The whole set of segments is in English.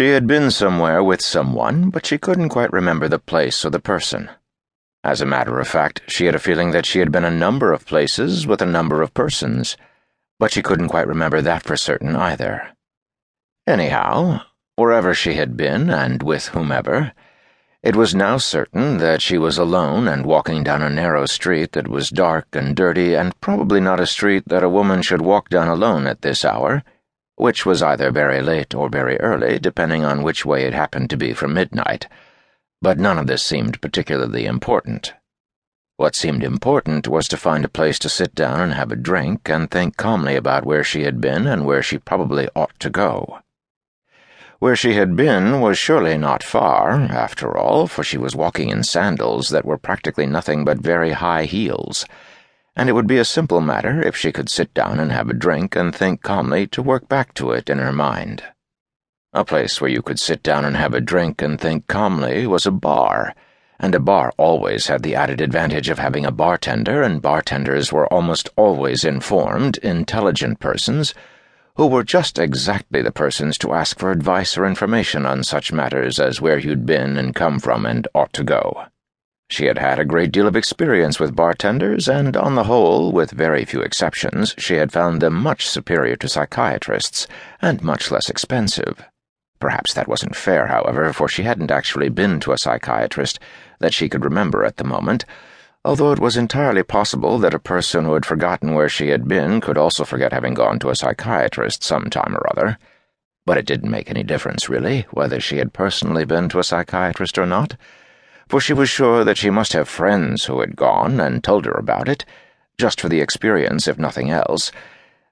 She had been somewhere with someone, but she couldn't quite remember the place or the person. As a matter of fact, she had a feeling that she had been a number of places with a number of persons, but she couldn't quite remember that for certain either. Anyhow, wherever she had been and with whomever, it was now certain that she was alone and walking down a narrow street that was dark and dirty and probably not a street that a woman should walk down alone at this hour which was either very late or very early, depending on which way it happened to be from midnight. But none of this seemed particularly important. What seemed important was to find a place to sit down and have a drink and think calmly about where she had been and where she probably ought to go. Where she had been was surely not far, after all, for she was walking in sandals that were practically nothing but very high heels and it would be a simple matter if she could sit down and have a drink and think calmly to work back to it in her mind. A place where you could sit down and have a drink and think calmly was a bar, and a bar always had the added advantage of having a bartender, and bartenders were almost always informed, intelligent persons who were just exactly the persons to ask for advice or information on such matters as where you'd been and come from and ought to go. She had had a great deal of experience with bartenders, and on the whole, with very few exceptions, she had found them much superior to psychiatrists and much less expensive. Perhaps that wasn't fair, however, for she hadn't actually been to a psychiatrist that she could remember at the moment, although it was entirely possible that a person who had forgotten where she had been could also forget having gone to a psychiatrist some time or other. But it didn't make any difference, really, whether she had personally been to a psychiatrist or not for she was sure that she must have friends who had gone and told her about it, just for the experience, if nothing else,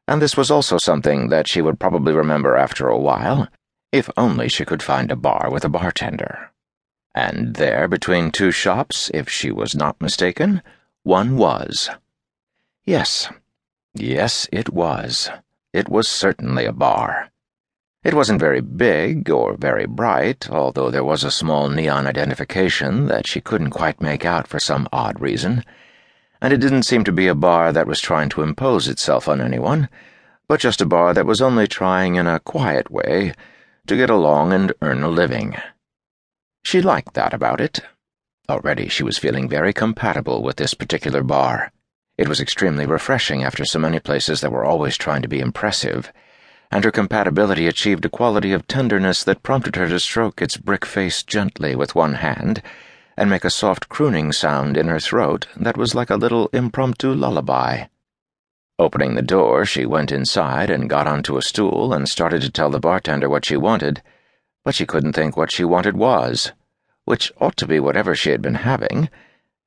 and this was also something that she would probably remember after a while, if only she could find a bar with a bartender. And there, between two shops, if she was not mistaken, one was. Yes, yes, it was. It was certainly a bar. It wasn't very big or very bright, although there was a small neon identification that she couldn't quite make out for some odd reason, and it didn't seem to be a bar that was trying to impose itself on anyone, but just a bar that was only trying in a quiet way to get along and earn a living. She liked that about it. Already she was feeling very compatible with this particular bar. It was extremely refreshing after so many places that were always trying to be impressive and her compatibility achieved a quality of tenderness that prompted her to stroke its brick face gently with one hand and make a soft crooning sound in her throat that was like a little impromptu lullaby. Opening the door, she went inside and got onto a stool and started to tell the bartender what she wanted, but she couldn't think what she wanted was, which ought to be whatever she had been having,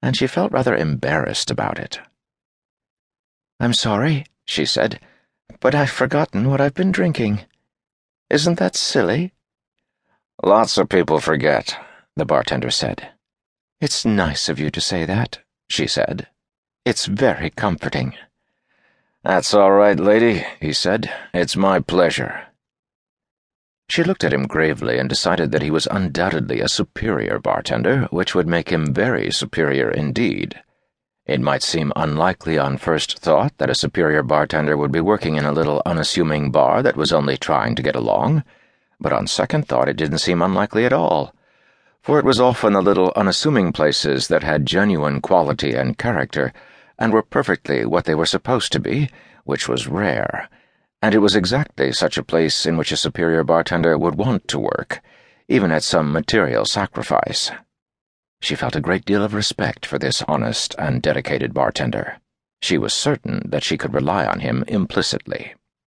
and she felt rather embarrassed about it. I'm sorry, she said but I've forgotten what I've been drinking. Isn't that silly? Lots of people forget, the bartender said. It's nice of you to say that, she said. It's very comforting. That's all right, lady, he said. It's my pleasure. She looked at him gravely and decided that he was undoubtedly a superior bartender, which would make him very superior indeed. It might seem unlikely on first thought that a superior bartender would be working in a little unassuming bar that was only trying to get along, but on second thought it didn't seem unlikely at all, for it was often the little unassuming places that had genuine quality and character, and were perfectly what they were supposed to be, which was rare, and it was exactly such a place in which a superior bartender would want to work, even at some material sacrifice. She felt a great deal of respect for this honest and dedicated bartender. She was certain that she could rely on him implicitly.